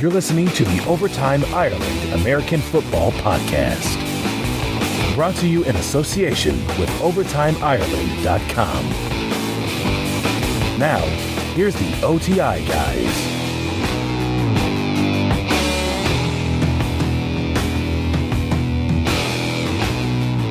You're listening to the Overtime Ireland American Football Podcast. Brought to you in association with OvertimeIreland.com. Now, here's the OTI guys.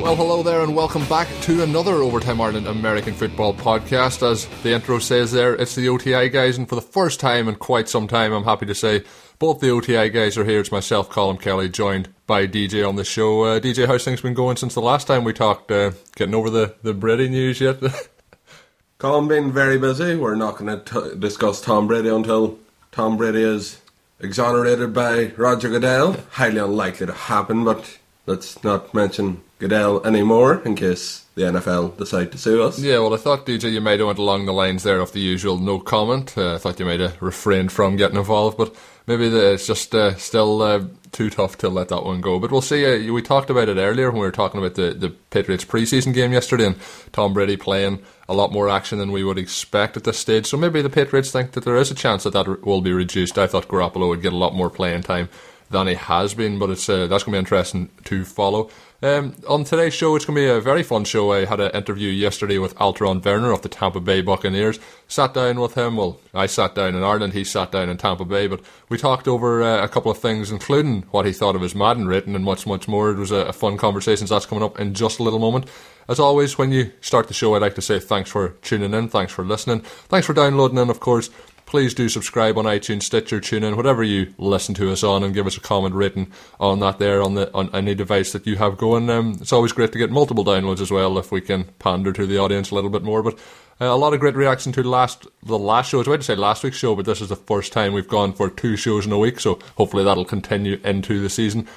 Well, hello there, and welcome back to another Overtime Ireland American Football podcast. As the intro says there, it's the OTI guys, and for the first time in quite some time, I'm happy to say both the OTI guys are here. It's myself, Colin Kelly, joined by DJ on the show. Uh, DJ, how's things been going since the last time we talked? Uh, getting over the, the Brady news yet? Colin been very busy. We're not going to discuss Tom Brady until Tom Brady is exonerated by Roger Goodell. Highly unlikely to happen, but let's not mention Goodell anymore in case the NFL decide to sue us. Yeah, well, I thought, DJ, you might have went along the lines there of the usual no comment. Uh, I thought you might have refrained from getting involved, but maybe the, it's just uh, still uh, too tough to let that one go. But we'll see. Uh, we talked about it earlier when we were talking about the, the Patriots preseason game yesterday and Tom Brady playing a lot more action than we would expect at this stage. So maybe the Patriots think that there is a chance that that will be reduced. I thought Garoppolo would get a lot more playing time than he has been, but it's uh, that's going to be interesting to follow. Um, on today's show, it's going to be a very fun show. I had an interview yesterday with Alterraun Verner of the Tampa Bay Buccaneers. Sat down with him. Well, I sat down in Ireland, he sat down in Tampa Bay, but we talked over uh, a couple of things, including what he thought of his Madden rating and much, much more. It was a, a fun conversation. So that's coming up in just a little moment. As always, when you start the show, I'd like to say thanks for tuning in, thanks for listening, thanks for downloading, and of course, please do subscribe on iTunes, Stitcher, TuneIn, whatever you listen to us on, and give us a comment written on that there on the on any device that you have going. Um, it's always great to get multiple downloads as well if we can pander to the audience a little bit more. But uh, a lot of great reaction to the last the last show. I was about to say last week's show, but this is the first time we've gone for two shows in a week, so hopefully that'll continue into the season.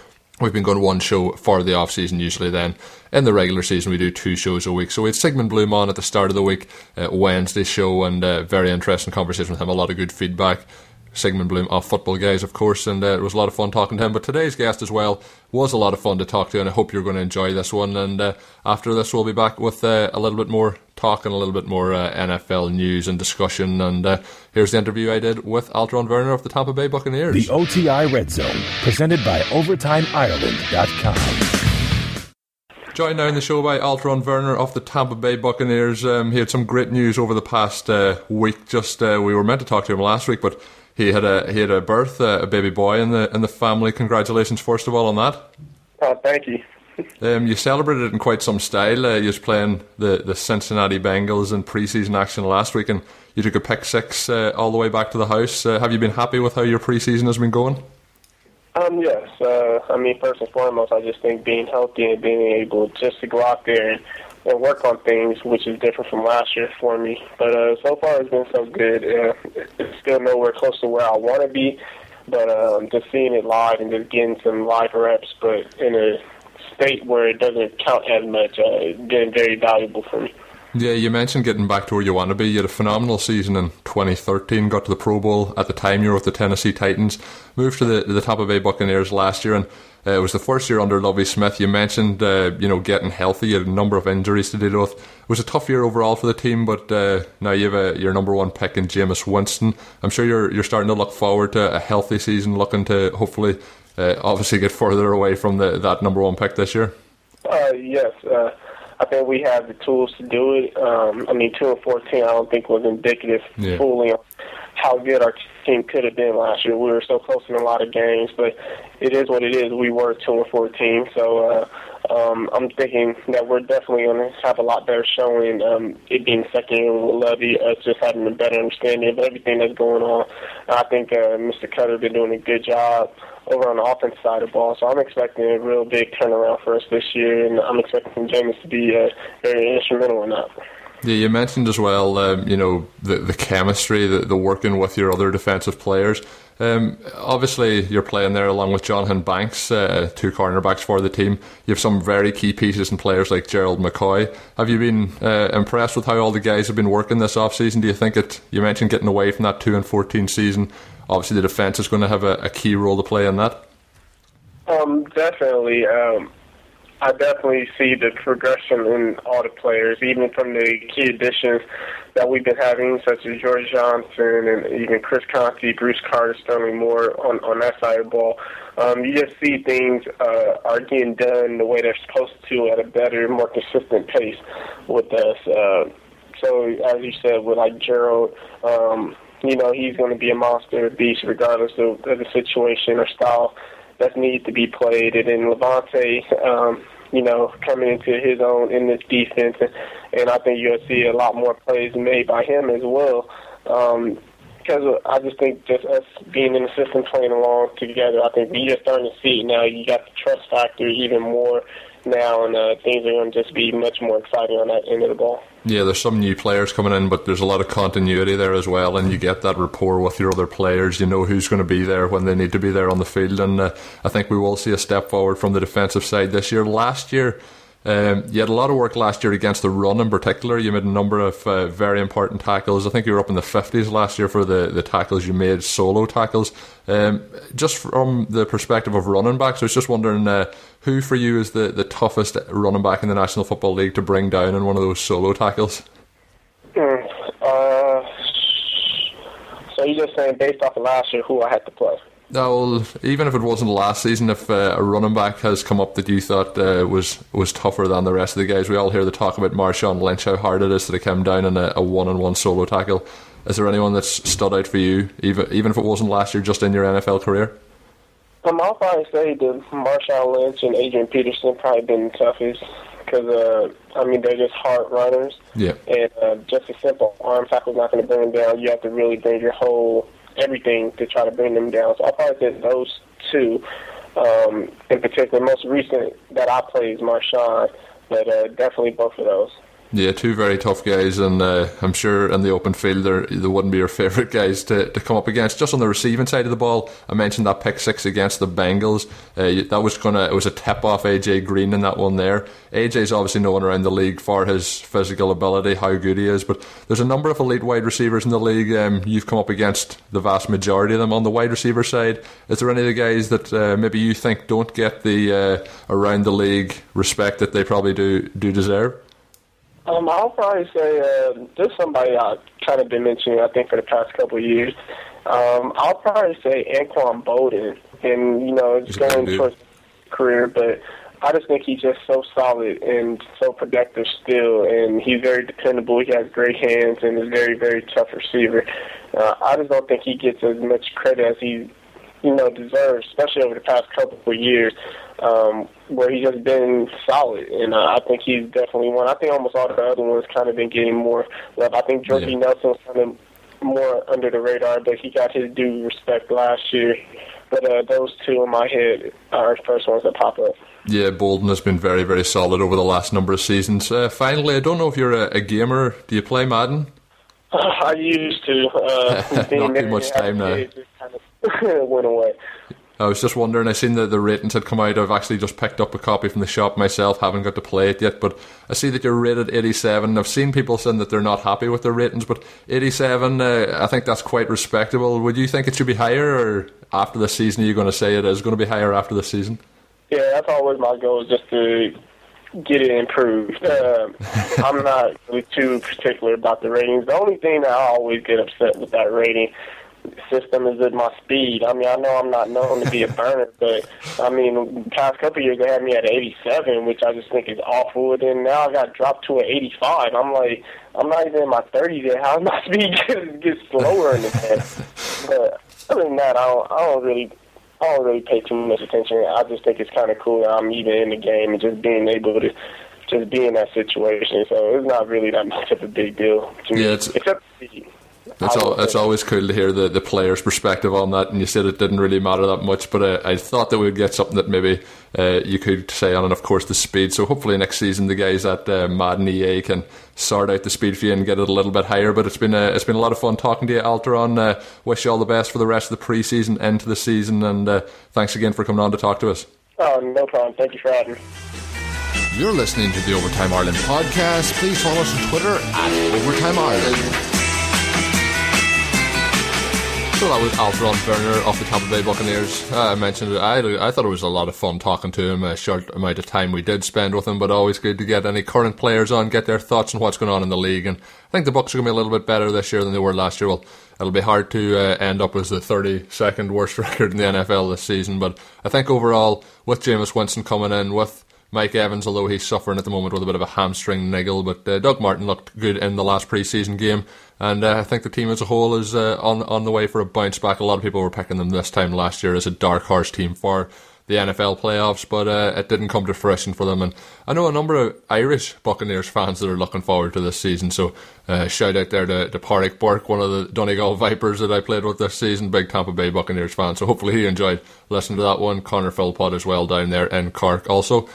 We've been going one show for the off season usually. Then in the regular season we do two shows a week. So we had Sigmund Bloom on at the start of the week, uh, Wednesday show, and uh, very interesting conversation with him. A lot of good feedback. Sigmund Bloom of Football Guys, of course, and uh, it was a lot of fun talking to him. But today's guest as well was a lot of fun to talk to, and I hope you're going to enjoy this one. And uh, after this, we'll be back with uh, a little bit more talk and a little bit more uh, NFL news and discussion. And uh, here's the interview I did with Alterraun Verner of the Tampa Bay Buccaneers. The OTI Red Zone, presented by OvertimeIreland.com. Joined now in the show by Alterraun Verner of the Tampa Bay Buccaneers. Um, he had some great news over the past uh, week. Just uh, we were meant to talk to him last week, but he had a he had a birth, uh, a baby boy in the in the family. Congratulations, first of all, on that. Oh, thank you. Um, you celebrated it in quite some style. Uh, you was playing the, the Cincinnati Bengals in preseason action last week, and you took a pick six uh, all the way back to the house. Uh, have you been happy with how your preseason has been going? Um, yes. Uh, I mean, first and foremost, I just think being healthy and being able just to go out there and, and work on things, which is different from last year for me. But uh, so far, it's been so good. Uh, it's still nowhere close to where I want to be, but um, just seeing it live and just getting some live reps, but in a state where it doesn't count as much, uh, it's been very valuable for me. Yeah, you mentioned getting back to where you want to be. You had a phenomenal season in 2013, got to the Pro Bowl. At the time, you were with the Tennessee Titans. Moved to the, the Tampa Bay Buccaneers last year, and uh, it was the first year under Lovie Smith. You mentioned, uh, you know, getting healthy. You had a number of injuries to deal with. It was a tough year overall for the team, but uh, now you have a, your number one pick in Jameis Winston. I'm sure you're you're starting to look forward to a healthy season, looking to hopefully, uh, obviously, get further away from the, that number one pick this year. Uh, yes. I think we have the tools to do it. Um, I mean, two and fourteen, I don't think was indicative Yeah. fully of how good our team could have been last year. We were so close in a lot of games, but it is what it is. We were two and fourteen, so uh, um, I'm thinking that we're definitely going to have a lot better showing. Um, it being second year with Lovie, us just having a better understanding of everything that's going on. I think uh, Mr. Koetter been doing a good job over on the offense side of the ball. So I'm expecting a real big turnaround for us this year, and I'm expecting Jameis to be uh, very instrumental in that. Yeah, you mentioned as well, um, you know, the the chemistry, the, the working with your other defensive players. Um, obviously, you're playing there along with Johnthan Banks, uh, two cornerbacks for the team. You have some very key pieces and players like Gerald McCoy. Have you been uh, impressed with how all the guys have been working this offseason? Do you think it? You mentioned getting away from that two and fourteen season. Obviously, the defense is going to have a, a key role to play in that. Um, definitely. Um, I definitely see the progression in all the players, even from the key additions that we've been having, such as George Johnson and even Chris Conte, Bruce Carter, Sterling Moore on, on that side of the ball. Um, you just see things uh, are getting done the way they're supposed to at a better, more consistent pace with us. Uh, so, as you said, with like Gerald, um, you know, he's going to be a monster, beast, regardless of, of the situation or style that needs to be played. And then Lavonte, um, you know, coming into his own in this defense, and, and I think you'll see a lot more plays made by him as well. Um, because I just think just us being in the system playing along together, I think just starting to see now. You got the trust factor even more now, and uh, things are going to just be much more exciting on that end of the ball. Yeah, there's some new players coming in, but there's a lot of continuity there as well, and you get that rapport with your other players. You know who's going to be there when they need to be there on the field, and uh, I think we will see a step forward from the defensive side this year. Last year, um, you had a lot of work last year against the run in particular. You made a number of uh, very important tackles. I think you were up in the 50s last year for the, the tackles you made, solo tackles. Um, just from the perspective of running backs, I was just wondering uh, who for you is the, the toughest running back in the National Football League to bring down in one of those solo tackles? Uh, so you're just saying based off of last year who I had to play? No, even if it wasn't last season, if uh, a running back has come up that you thought uh, was was tougher than the rest of the guys, we all hear the talk about Marshawn Lynch, how hard it is to come down in a, a one-on-one solo tackle. Is there anyone that's stood out for you, even even if it wasn't last year, just in your NFL career? Um, I'll probably say the Marshawn Lynch and Adrian Peterson probably been the toughest because uh, I mean they're just hard runners. Yeah. And uh, just a simple arm tackle is not going to bring them down. You have to really bring your whole everything to try to bring them down. So I'll probably say those two um, in particular. Most recent that I played is Marshawn, but uh, definitely both of those. Yeah, two very tough guys, and uh, I'm sure in the open field they wouldn't be your favourite guys to, to come up against. Just on the receiving side of the ball, I mentioned that pick six against the Bengals. Uh, that was gonna it was a tip off AJ Green in that one there. AJ's obviously known around the league for his physical ability, how good he is, but there's a number of elite wide receivers in the league. Um, you've come up against the vast majority of them on the wide receiver side. Is there any of the guys that uh, maybe you think don't get the uh, around the league respect that they probably do do deserve? Um, I'll probably say uh, there's somebody I've kind of been mentioning. I think for the past couple of years. Um, I'll probably say Anquan Boldin, and you know, it's going towards career, but I just think he's just so solid and so productive still, and he's very dependable. He has great hands and is very, very tough receiver. Uh, I just don't think he gets as much credit as he, you know, deserves, especially over the past couple of years um, where he's just been solid, and uh, I think he's definitely one. I think almost all the other ones kind of been getting more love. I think Jordy yeah. Nelson was kind of more under the radar, but he got his due respect last year. But uh, those two in my head are the first ones that pop up. Yeah, Boldin has been very, very solid over the last number of seasons. Uh, finally, I don't know if you're a, a gamer. Do you play Madden? Uh, I used to. Uh, Not too much time now. Kind of went away. I was just wondering. I seen that the ratings had come out. I've actually just picked up a copy from the shop myself. Haven't got to play it yet, but I see that you're rated 87. I've seen people saying that they're not happy with their ratings, but 87, uh, I think that's quite respectable. Would you think it should be higher, or after the season, are you going to say it is going to be higher after the season? Yeah, that's always my goal, is just to get it improved. Uh, I'm not really too particular about the ratings. The only thing that I always get upset with that rating system is at my speed. I mean, I know I'm not known to be a burner, but I mean, the past couple of years they had me at 87, which I just think is awful. And then now I got dropped to an 85. I'm like, I'm not even in my 30s yet. How my speed get, get slower in the test? But other than that, I don't, I don't really. I don't really pay too much attention. I just think it's kind of cool that I'm even in the game and just being able to just be in that situation. So it's not really that much of a big deal to me. Yeah, it's, except it's, all, it's always cool to hear the, the player's perspective on that. And you said it didn't really matter that much, but uh, I thought that we'd get something that maybe uh, you could say on, and of course the speed. So hopefully next season the guys at uh, Madden EA can sort out the speed for you and get it a little bit higher. But it's been a, it's been a lot of fun talking to you, Alterraun. Uh, wish you all the best for the rest of the preseason, end to the season, and uh, thanks again for coming on to talk to us. Oh, no problem. Thank you for having me. You're listening to the Overtime Ireland podcast. Please follow us on Twitter at Overtime Ireland. So that was Alterraun Verner of the Tampa Bay Buccaneers. I mentioned it. I, I thought it was a lot of fun talking to him. A short amount of time we did spend with him, but always good to get any current players on, get their thoughts on what's going on in the league. And I think the Bucks are going to be a little bit better this year than they were last year. Well, it'll be hard to uh, end up as the 32nd worst record in the NFL this season, but I think overall, with Jameis Winston coming in, with Mike Evans, although he's suffering at the moment with a bit of a hamstring niggle, but uh, Doug Martin looked good in the last preseason game, and uh, I think the team as a whole is uh, on on the way for a bounce back. A lot of people were picking them this time last year as a dark horse team for the NFL playoffs, but uh, it didn't come to fruition for them. And I know a number of Irish Buccaneers fans that are looking forward to this season. So uh, shout out there to, to Pádraig Burke, one of the Donegal Vipers that I played with this season, big Tampa Bay Buccaneers fan. So hopefully he enjoyed listening to that one. Connor Philpott as well down there in Cork also.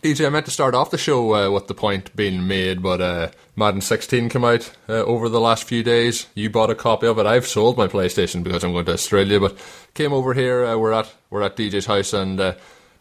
DJ, I meant to start off the show uh, with the point being made, but uh, Madden 16 came out uh, over the last few days. You bought a copy of it. I've sold my PlayStation because I'm going to Australia, but came over here. Uh, we're at we're at DJ's house, and uh,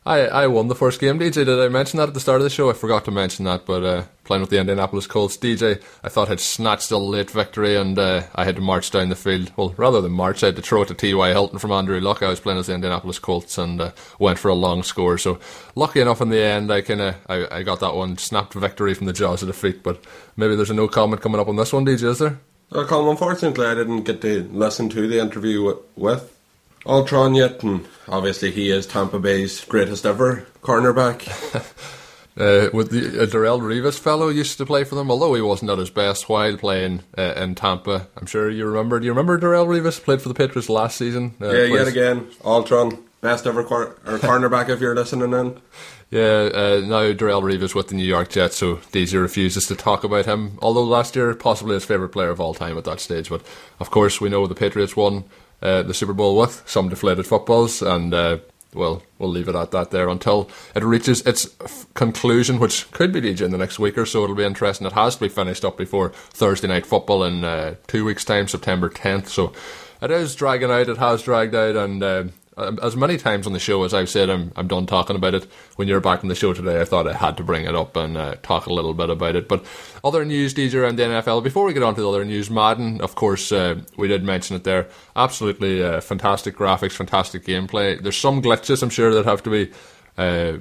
I, I won the first game, DJ. Did I mention that at the start of the show? I forgot to mention that, but uh, playing with the Indianapolis Colts, DJ, I thought had snatched a late victory, and uh, I had to march down the field. Well, rather than march, I had to throw it to T.Y. Hilton from Andrew Luck. I was playing as the Indianapolis Colts and uh, went for a long score. So, lucky enough in the end, I kind of I, I got that one snapped victory from the jaws of defeat. But maybe there's a no comment coming up on this one, DJ, is there? Well, Colin, unfortunately, I didn't get to listen to the interview with, Alterraun yet, and obviously he is Tampa Bay's greatest ever cornerback. uh, with the uh, Darrelle Revis fellow used to play for them, although he wasn't at his best while playing uh, in Tampa. I'm sure you remember. Do you remember Darrelle Revis played for the Patriots last season? Uh, yeah, yet again, Alterraun, best ever cor- or cornerback if you're listening in. Yeah, uh, now Darrelle Revis with the New York Jets, so Daisy refuses to talk about him. Although last year, possibly his favourite player of all time at that stage. But of course, we know the Patriots won uh, the Super Bowl with some deflated footballs, and uh, well, we'll leave it at that there until it reaches its f- conclusion, which could be in the next week or so. It'll be interesting. It has to be finished up before Thursday night football in uh, two weeks' time, September 10th. So it is dragging out. It has dragged out, and uh, as many times on the show as I've said, I'm I'm done talking about it. When you're back on the show today, I thought I had to bring it up and uh, talk a little bit about it. But other news, DJ, around the NFL. Before we get on to the other news, Madden, of course, uh, we did mention it there. Absolutely uh, fantastic graphics, fantastic gameplay. There's some glitches, I'm sure, that have to be uh,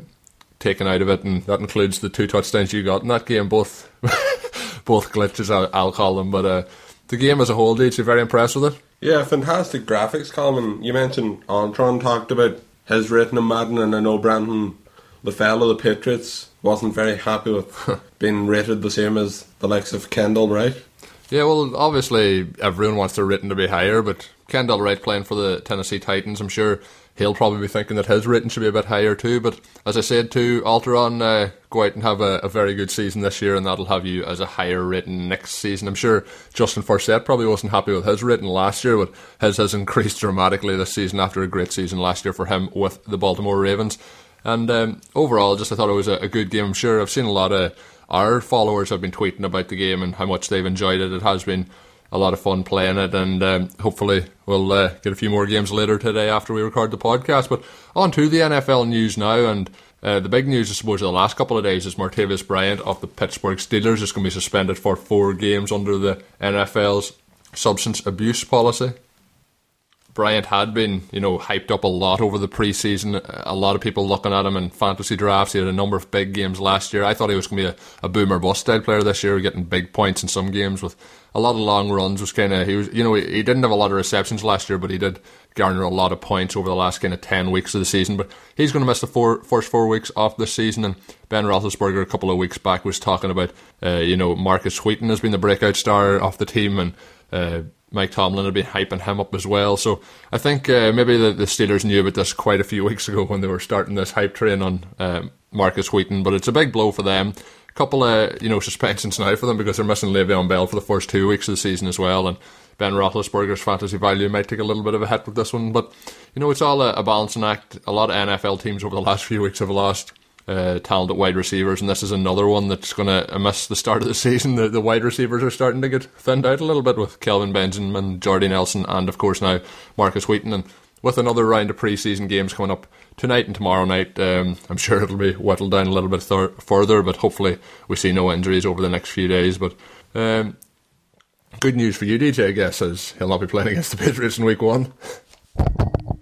taken out of it, and that includes the two touchdowns you got in that game. Both both glitches, I'll, I'll call them. But uh, the game as a whole, DJ, very impressed with it. Yeah, fantastic graphics, Colin. You mentioned Alterraun talked about his rating of Madden, and I know Brandon, LaFell, the Patriots, wasn't very happy with being rated the same as the likes of Kendall Wright. Yeah, well, obviously everyone wants their rating to be higher, but Kendall Wright playing for the Tennessee Titans, I'm sure he'll probably be thinking that his rating should be a bit higher too. But as I said to Alterraun, uh, go out and have a, a, very good season this year, and that'll have you as a higher rating next season. I'm sure Justin Forsett probably wasn't happy with his rating last year, but his has increased dramatically this season after a great season last year for him with the Baltimore Ravens. And um, overall, just I thought it was a, a good game. I'm sure I've seen a lot of our followers have been tweeting about the game and how much they've enjoyed it. It has been a lot of fun playing it, and um, hopefully we'll uh, get a few more games later today after we record the podcast. But on to the NFL news now, and uh, the big news, I suppose, of the last couple of days is Martavis Bryant of the Pittsburgh Steelers is going to be suspended for four games under the NFL's substance abuse policy. Bryant had been, you know, hyped up a lot over the preseason. A lot of people looking at him in fantasy drafts. He had a number of big games last year. I thought he was going to be a, a boomer bust style player this year, getting big points in some games with a lot of long runs. Was kind of he was, you know, he, he, didn't have a lot of receptions last year, but he did garner a lot of points over the last kind of ten weeks of the season. But he's going to miss the four, first four weeks off this season. And Ben Roethlisberger a couple of weeks back was talking about, uh, you know, Markus Wheaton has been the breakout star off the team and. Uh, Mike Tomlin had been hyping him up as well. So I think uh, maybe the, the, Steelers knew about this quite a few weeks ago when they were starting this hype train on um, Markus Wheaton. But it's a big blow for them. A couple of you know suspensions now for them because they're missing Le'Veon Bell for the first two weeks of the season as well, and Ben Roethlisberger's fantasy value might take a little bit of a hit with this one. But you know it's all a, a balancing act. A lot of NFL teams over the last few weeks have lost uh, talented wide receivers, and this is another one that's going to miss the start of the season. The, the wide receivers are starting to get thinned out a little bit with Kelvin Benjamin, Jordy Nelson, and of course now Markus Wheaton. And with another round of preseason games coming up tonight and tomorrow night, um, I'm sure it'll be whittled down a little bit th- further, but hopefully we see no injuries over the next few days. But um, good news for you, DJ, I guess, as he'll not be playing against the Patriots in week one.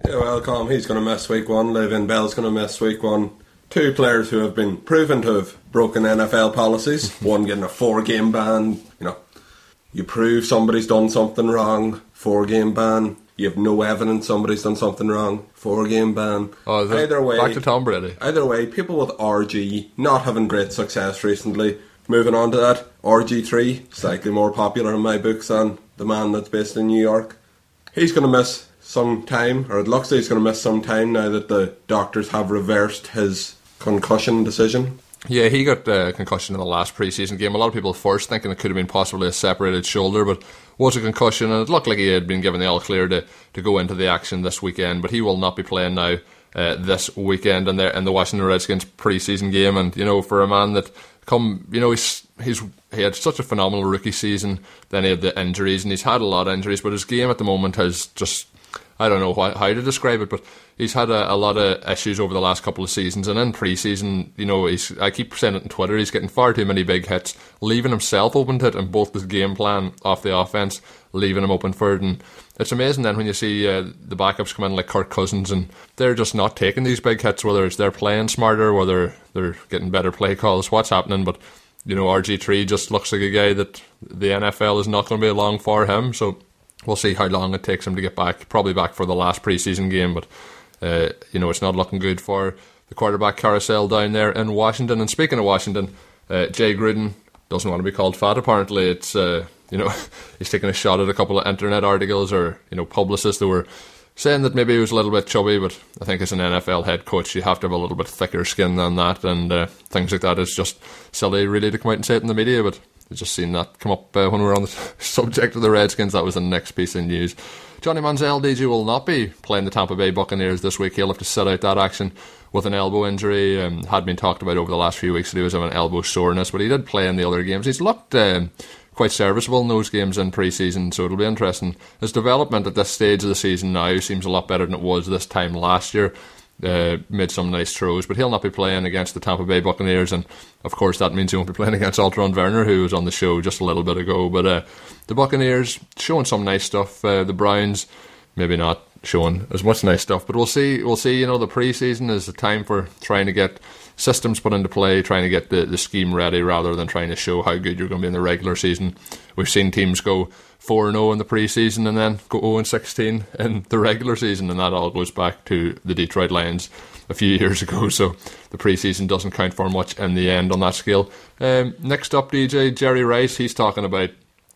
Yeah, well, Colm, he's going to miss week one. Le'Veon Bell's going to miss week one. Two players who have been proven to have broken NFL policies. one getting a four game ban. You know, you prove somebody's done something wrong, four game ban. You have no evidence somebody's done something wrong, four game ban. Oh, either way, back to Tom Brady. Either way, people with RG not having great success recently. Moving on to that, RG3, slightly more popular in my books than the man that's based in New York. He's going to miss some time, or it looks like he's going to miss some time now that the doctors have reversed his concussion decision. Yeah, he got uh, concussion in the last preseason game. A lot of people first thinking it could have been possibly a separated shoulder, but was a concussion, and it looked like he had been given the all clear to, to go into the action this weekend. But he will not be playing now uh, this weekend in the in the Washington Redskins preseason game. And you know, for a man that come, you know, he's he's he had such a phenomenal rookie season. Then he had the injuries, and he's had a lot of injuries. But his game at the moment has just I don't know how, how to describe it, but he's had a, a, lot of issues over the last couple of seasons. And in preseason, you know, he's I keep saying it on Twitter, he's getting far too many big hits, leaving himself open to it and both his game plan off the offense, leaving him open for it. And it's amazing then when you see uh, the backups come in like Kirk Cousins and they're just not taking these big hits, whether it's they're playing smarter, whether they're getting better play calls, what's happening. But, you know, RG3 just looks like a guy that the NFL is not going to be long for him. So we'll see how long it takes him to get back. Probably back for the last preseason game, but uh, you know it's not looking good for the quarterback carousel down there in Washington. And speaking of Washington, uh, Jay Gruden doesn't want to be called fat. Apparently, it's uh, you know he's taking a shot at a couple of internet articles or you know publicists that were saying that maybe he was a little bit chubby. But I think as an NFL head coach, you have to have a little bit thicker skin than that, and uh, things like that is just silly, really, to come out and say it in the media. But just seen that come up uh, when we were on the subject of the Redskins. That was the next piece of news. Johnny Manziel, DJ, will not be playing the Tampa Bay Buccaneers this week. He'll have to sit out that action with an elbow injury. Um, had been talked about over the last few weeks that he was having elbow soreness, but he did play in the other games. He's looked um, quite serviceable in those games in pre-season, so it'll be interesting. His development at this stage of the season now seems a lot better than it was this time last year uh, made some nice throws, but he'll not be playing against the Tampa Bay Buccaneers, and of course that means he won't be playing against Alterraun Verner, who was on the show just a little bit ago. But uh, the Buccaneers showing some nice stuff. Uh, the Browns maybe not showing as much nice stuff, but we'll see. We'll see. You know, the preseason is a time for trying to get systems put into play, trying to get the, the scheme ready rather than trying to show how good you're going to be in the regular season. We've seen teams go 4 0 in the preseason and then go 0 16 in the regular season, and that all goes back to the Detroit Lions a few years ago. So the preseason doesn't count for much in the end on that scale. Um, next up, DJ Jerry Rice, he's talking about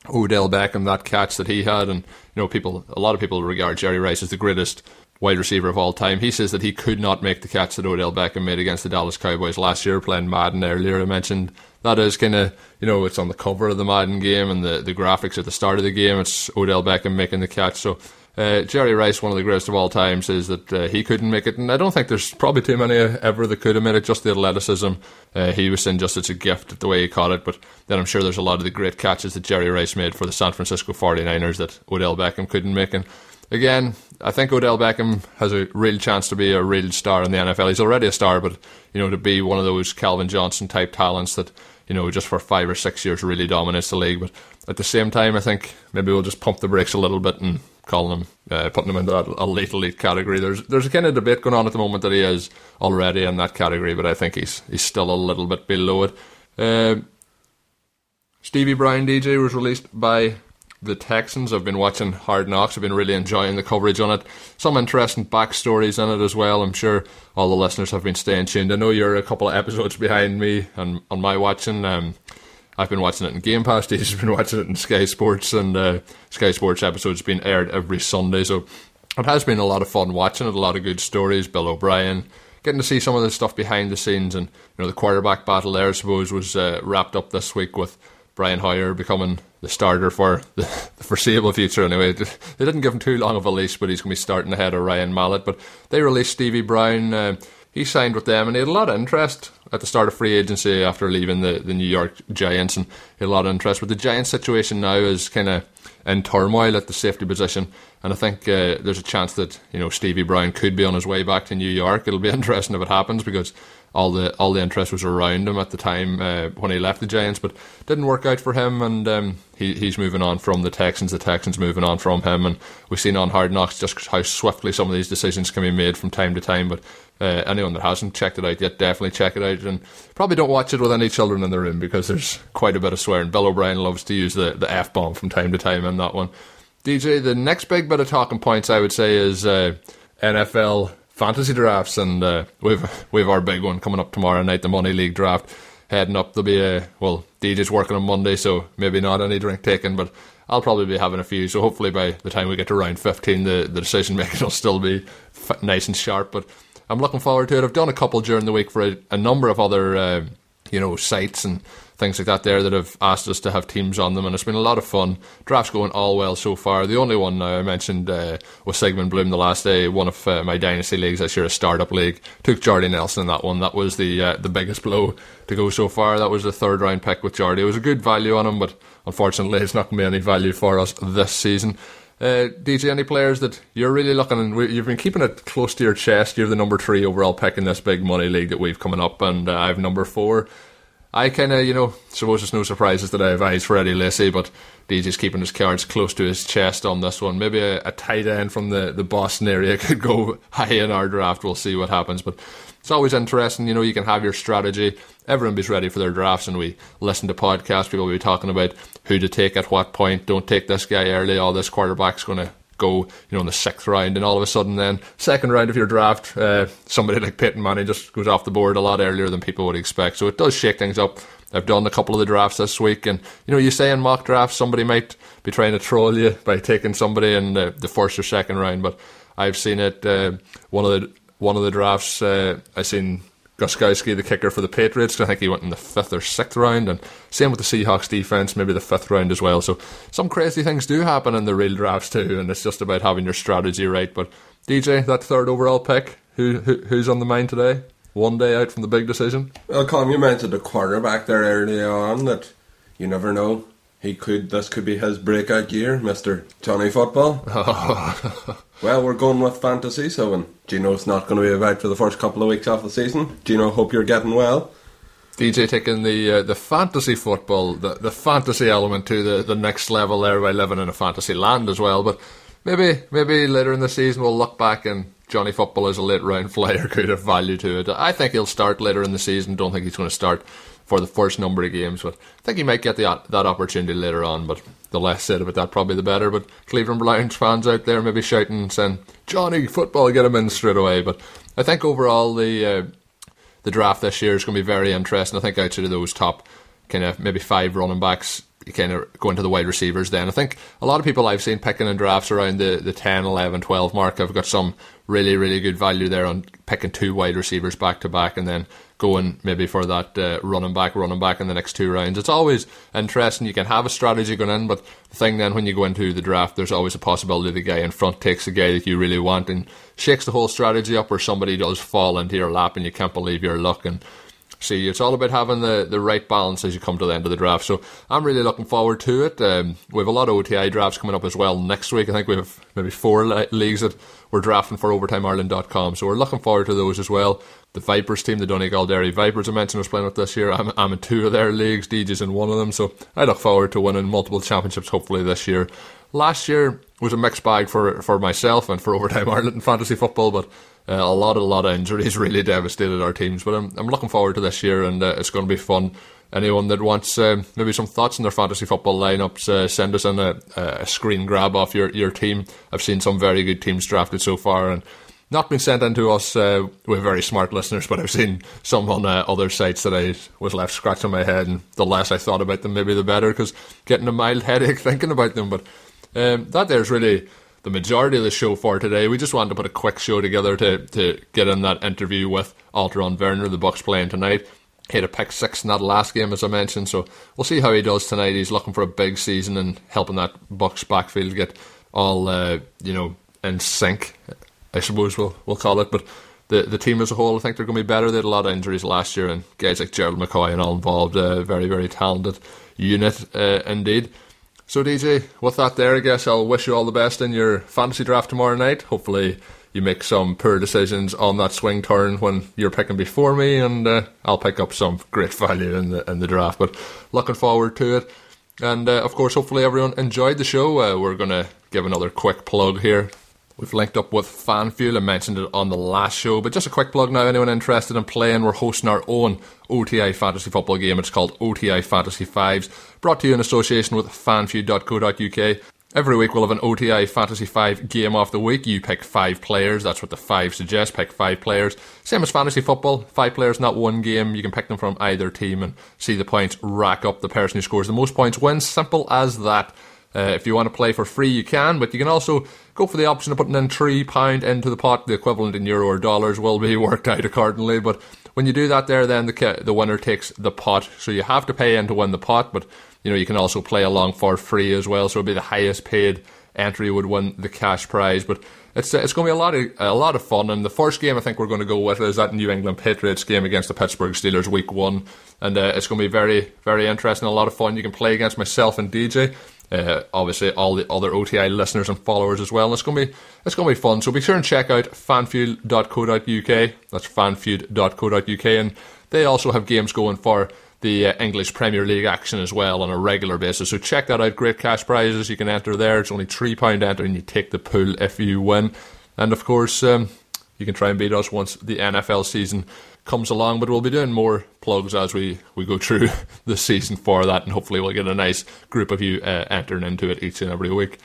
Odell Beckham, that catch that he had, and you know, people, a lot of people regard Jerry Rice as the greatest wide receiver of all time. He says that he could not make the catch that Odell Beckham made against the Dallas Cowboys last year playing Madden earlier. I mentioned that is kind of, you know, it's on the cover of the Madden game and the, the graphics at the start of the game. It's Odell Beckham making the catch. So uh, Jerry Rice, one of the greatest of all time, says that uh, he couldn't make it, and I don't think there's probably too many ever that could have made it. Just the athleticism, uh, he was saying just it's a gift the way he caught it. But then I'm sure there's a lot of the great catches that Jerry Rice made for the San Francisco 49ers that Odell Beckham couldn't make. And again, I think Odell Beckham has a real chance to be a real star in the NFL. He's already a star, but you know to be one of those Calvin Johnson type talents that you know just for five or six years really dominates the league. But at the same time, I think maybe we'll just pump the brakes a little bit and call him, uh, putting him into that elite elite category. There's there's a kind of debate going on at the moment that he is already in that category, but I think he's he's still a little bit below it. Uh, Stevie Brown DJ was released by the Texans. I've been watching Hard Knocks. I've been really enjoying the coverage on it. Some interesting backstories in it as well. I'm sure all the listeners have been staying tuned. I know you're a couple of episodes behind me and on my watching. Um, I've been watching it in Game Pass. He's been watching it in Sky Sports, and uh, Sky Sports episodes have been aired every Sunday. So it has been a lot of fun watching it. A lot of good stories. Bill O'Brien. Getting to see some of the stuff behind the scenes, and you know the quarterback battle there, I suppose, was uh, wrapped up this week with Brian Hoyer becoming the starter for the, the, foreseeable future. Anyway, they didn't give him too long of a leash, but he's going to be starting ahead of Ryan Mallett. But they released Stevie Brown. Uh, he signed with them, and he had a lot of interest at the start of free agency after leaving the, the New York Giants, and a lot of interest. But the Giants situation now is kind of in turmoil at the safety position. And I think uh, there's a chance that you know Stevie Brown could be on his way back to New York. It'll be interesting if it happens because all the all the interest was around him at the time uh, when he left the Giants, but didn't work out for him, and um, he, he's moving on from the Texans. The Texans moving on from him, and we've seen on Hard Knocks just how swiftly some of these decisions can be made from time to time. But uh, anyone that hasn't checked it out yet, definitely check it out, and probably don't watch it with any children in the room because there's quite a bit of swearing. Bill O'Brien loves to use the the f bomb from time to time in that one. DJ, the next big bit of talking points I would say is uh, NFL fantasy drafts, and uh, we've we've our big one coming up tomorrow night, the Money League draft. Heading up, there'll be a well, DJ's working on Monday, so maybe not any drink taken, but I'll probably be having a few. So hopefully by the time we get to round fifteen, the the decision making will still be f- nice and sharp. But I'm looking forward to it. I've done a couple during the week for a, a number of other uh, you know sites and things like that there that have asked us to have teams on them, and it's been a lot of fun. Draft's going all well so far. The only one I mentioned uh, was Sigmund Bloom the last day, one of uh, my dynasty leagues this year, a startup league. Took Jordy Nelson in that one. That was the uh, the biggest blow to go so far. That was the third round pick with Jordy. It was a good value on him, but unfortunately, it's not going to be any value for us this season. Uh, DJ, any players that you're really looking and you've been keeping it close to your chest? You're the number three overall pick in this big money league that we've coming up, and uh, I have number four. I kind of, you know, suppose it's no surprises that I have eyes for Eddie Lacy, but DJ's keeping his cards close to his chest on this one. Maybe a, a tight end from the, the Boston area could go high in our draft. We'll see what happens. But it's always interesting, you know, you can have your strategy. Everyone be ready for their drafts, and we listen to podcasts. People will be talking about who to take at what point. Don't take this guy early. All oh, this quarterback's going to go, you know, in the sixth round, and all of a sudden, then second round of your draft, uh, somebody like Peyton Manning just goes off the board a lot earlier than people would expect. So it does shake things up. I've done a couple of the drafts this week, and you know, you say in mock drafts somebody might be trying to troll you by taking somebody in the, the first or second round, but I've seen it. Uh, one of the one of the drafts uh, I seen Gostkowski, the kicker for the Patriots. I think he went in the fifth or sixth round, and same with the Seahawks defense, maybe the fifth round as well. So some crazy things do happen in the real drafts too, and it's just about having your strategy right. But DJ, that third overall pick, who, who who's on the mind today? One day out from the big decision. Well, Colm, you mentioned the quarterback there earlier on that you never know. He could. This could be his breakout year, Mister Johnny Football. well, we're going with fantasy, so when Geno's not going to be about for the first couple of weeks off the season, Geno, hope you're getting well. DJ taking the uh, the fantasy football, the the fantasy element to the, the next level there by living in a fantasy land as well. But maybe maybe later in the season we'll look back and Johnny Football is a late round flyer could have value to it. I think he'll start later in the season. Don't think he's going to start for the first number of games. But I think he might get the, that opportunity later on. But the less said about that, probably the better. But Cleveland Browns fans out there maybe shouting saying, Johnny, football, get him in straight away. But I think overall the uh, the draft this year is going to be very interesting. I think outside of those top kind of maybe five running backs, you kind of go into the wide receivers then. I think a lot of people I've seen picking in drafts around the, the 10, 11, 12 mark have got some really, really good value there on picking two wide receivers back to back and then going maybe for that uh, running back, running back in the next two rounds. It's always interesting. You can have a strategy going in, but the thing then when you go into the draft, there's always a possibility the guy in front takes the guy that you really want and shakes the whole strategy up, or somebody does fall into your lap and you can't believe your luck. And see, it's all about having the, the right balance as you come to the end of the draft. So I'm really looking forward to it. Um, we have a lot of OTI drafts coming up as well next week. I think we have maybe four leagues that we're drafting for OvertimeIreland.com. So we're looking forward to those as well. The Vipers team, the Donegal Dairy Vipers, I mentioned was playing with this year. I'm, I'm in two of their leagues. DJ's in one of them. So I look forward to winning multiple championships hopefully this year. Last year was a mixed bag for, for myself and for Overtime Ireland in fantasy football, but uh, a lot, a lot of injuries really devastated our teams. But I'm, I'm looking forward to this year, and uh, it's going to be fun. Anyone that wants uh, maybe some thoughts on their fantasy football lineups, uh, send us in a, a, screen grab off your, your team. I've seen some very good teams drafted so far, and not been sent in to us uh, with very smart listeners, but I've seen some on uh, other sites that I was left scratching my head, and the less I thought about them, maybe the better, because getting a mild headache thinking about them. But um, that there's really the majority of the show for today. We just wanted to put a quick show together to, to get in that interview with Alterraun Verner, the Bucks playing tonight. He had a pick six in that last game, as I mentioned, so we'll see how he does tonight. He's looking for a big season and helping that Bucks backfield get all uh, you know in sync. I suppose we'll we'll call it, but the the team as a whole, I think they're going to be better. They had a lot of injuries last year, and guys like Gerald McCoy and all involved, a uh, very very talented unit uh, indeed. So, DJ, with that there, I guess I'll wish you all the best in your fantasy draft tomorrow night. Hopefully, you make some poor decisions on that swing turn when you're picking before me, and uh, I'll pick up some great value in the in the draft. But looking forward to it, and uh, of course, hopefully everyone enjoyed the show. Uh, we're gonna give another quick plug here. We've linked up with FanFuel. I mentioned it on the last show, but just a quick plug now. Anyone interested in playing? We're hosting our own OTI fantasy football game. It's called OTI Fantasy Fives, brought to you in association with fanfuel.co.uk. Every week we'll have an OTI Fantasy 5 game of the week. You pick five players. That's what the five suggests. Pick five players. Same as fantasy football. Five players, not one game. You can pick them from either team and see the points rack up. The person who scores the most points wins. Simple as that. Uh, if you want to play for free, you can, but you can also go for the option of putting in three pound into the pot. The equivalent in euro or dollars will be worked out accordingly. But when you do that, there, then the the winner takes the pot. So you have to pay in to win the pot, but you know you can also play along for free as well. So it'll be the highest paid entry would win the cash prize. But it's it's going to be a lot of a lot of fun. And the first game I think we're going to go with is that New England Patriots game against the Pittsburgh Steelers, Week One, and uh, it's going to be very very interesting, a lot of fun. You can play against myself and DJ uh, obviously all the other OTI listeners and followers as well. And it's gonna be it's gonna be fun. So be sure and check out fanfuel.co.uk. That's fanfuel.co.uk, and they also have games going for the uh, English Premier League action as well on a regular basis. So check that out. Great cash prizes you can enter there. It's only three pound enter, and you take the pool if you win. And of course, um, you can try and beat us once the NFL season comes along. But we'll be doing more plugs as we, we go through the season for that, and hopefully we'll get a nice group of you uh, entering into it each and every week.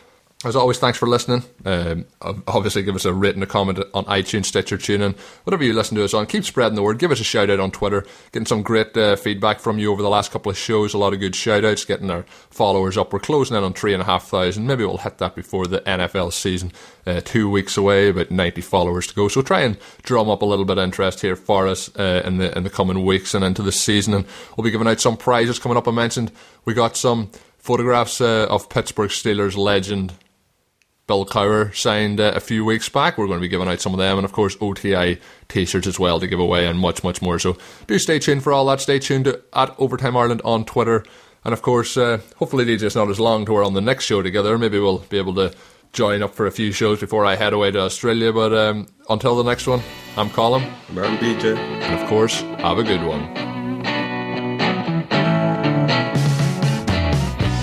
As always, thanks for listening. Um, obviously, give us a rating, a comment on iTunes, Stitcher, TuneIn, whatever you listen to us on. Keep spreading the word. Give us a shout out on Twitter. Getting some great uh, feedback from you over the last couple of shows. A lot of good shout outs. Getting our followers up. We're closing in on three and a half thousand. Maybe we'll hit that before the NFL season. Uh, two weeks away, about ninety followers to go. So try and drum up a little bit of interest here for us uh, in the in the coming weeks and into the season. And we'll be giving out some prizes coming up. I mentioned we got some photographs uh, of Pittsburgh Steelers legend Bill Cowher signed uh, a few weeks back. We're going to be giving out some of them, and of course OTI t-shirts as well to give away, and much, much more. So do stay tuned for all that. Stay tuned to, at Overtime Ireland on Twitter, and of course, uh, hopefully DJ's not as long to we're on the next show together. Maybe we'll be able to join up for a few shows before I head away to Australia. But um, until the next one, I'm Colin. I'm DJ. And of course, have a good one.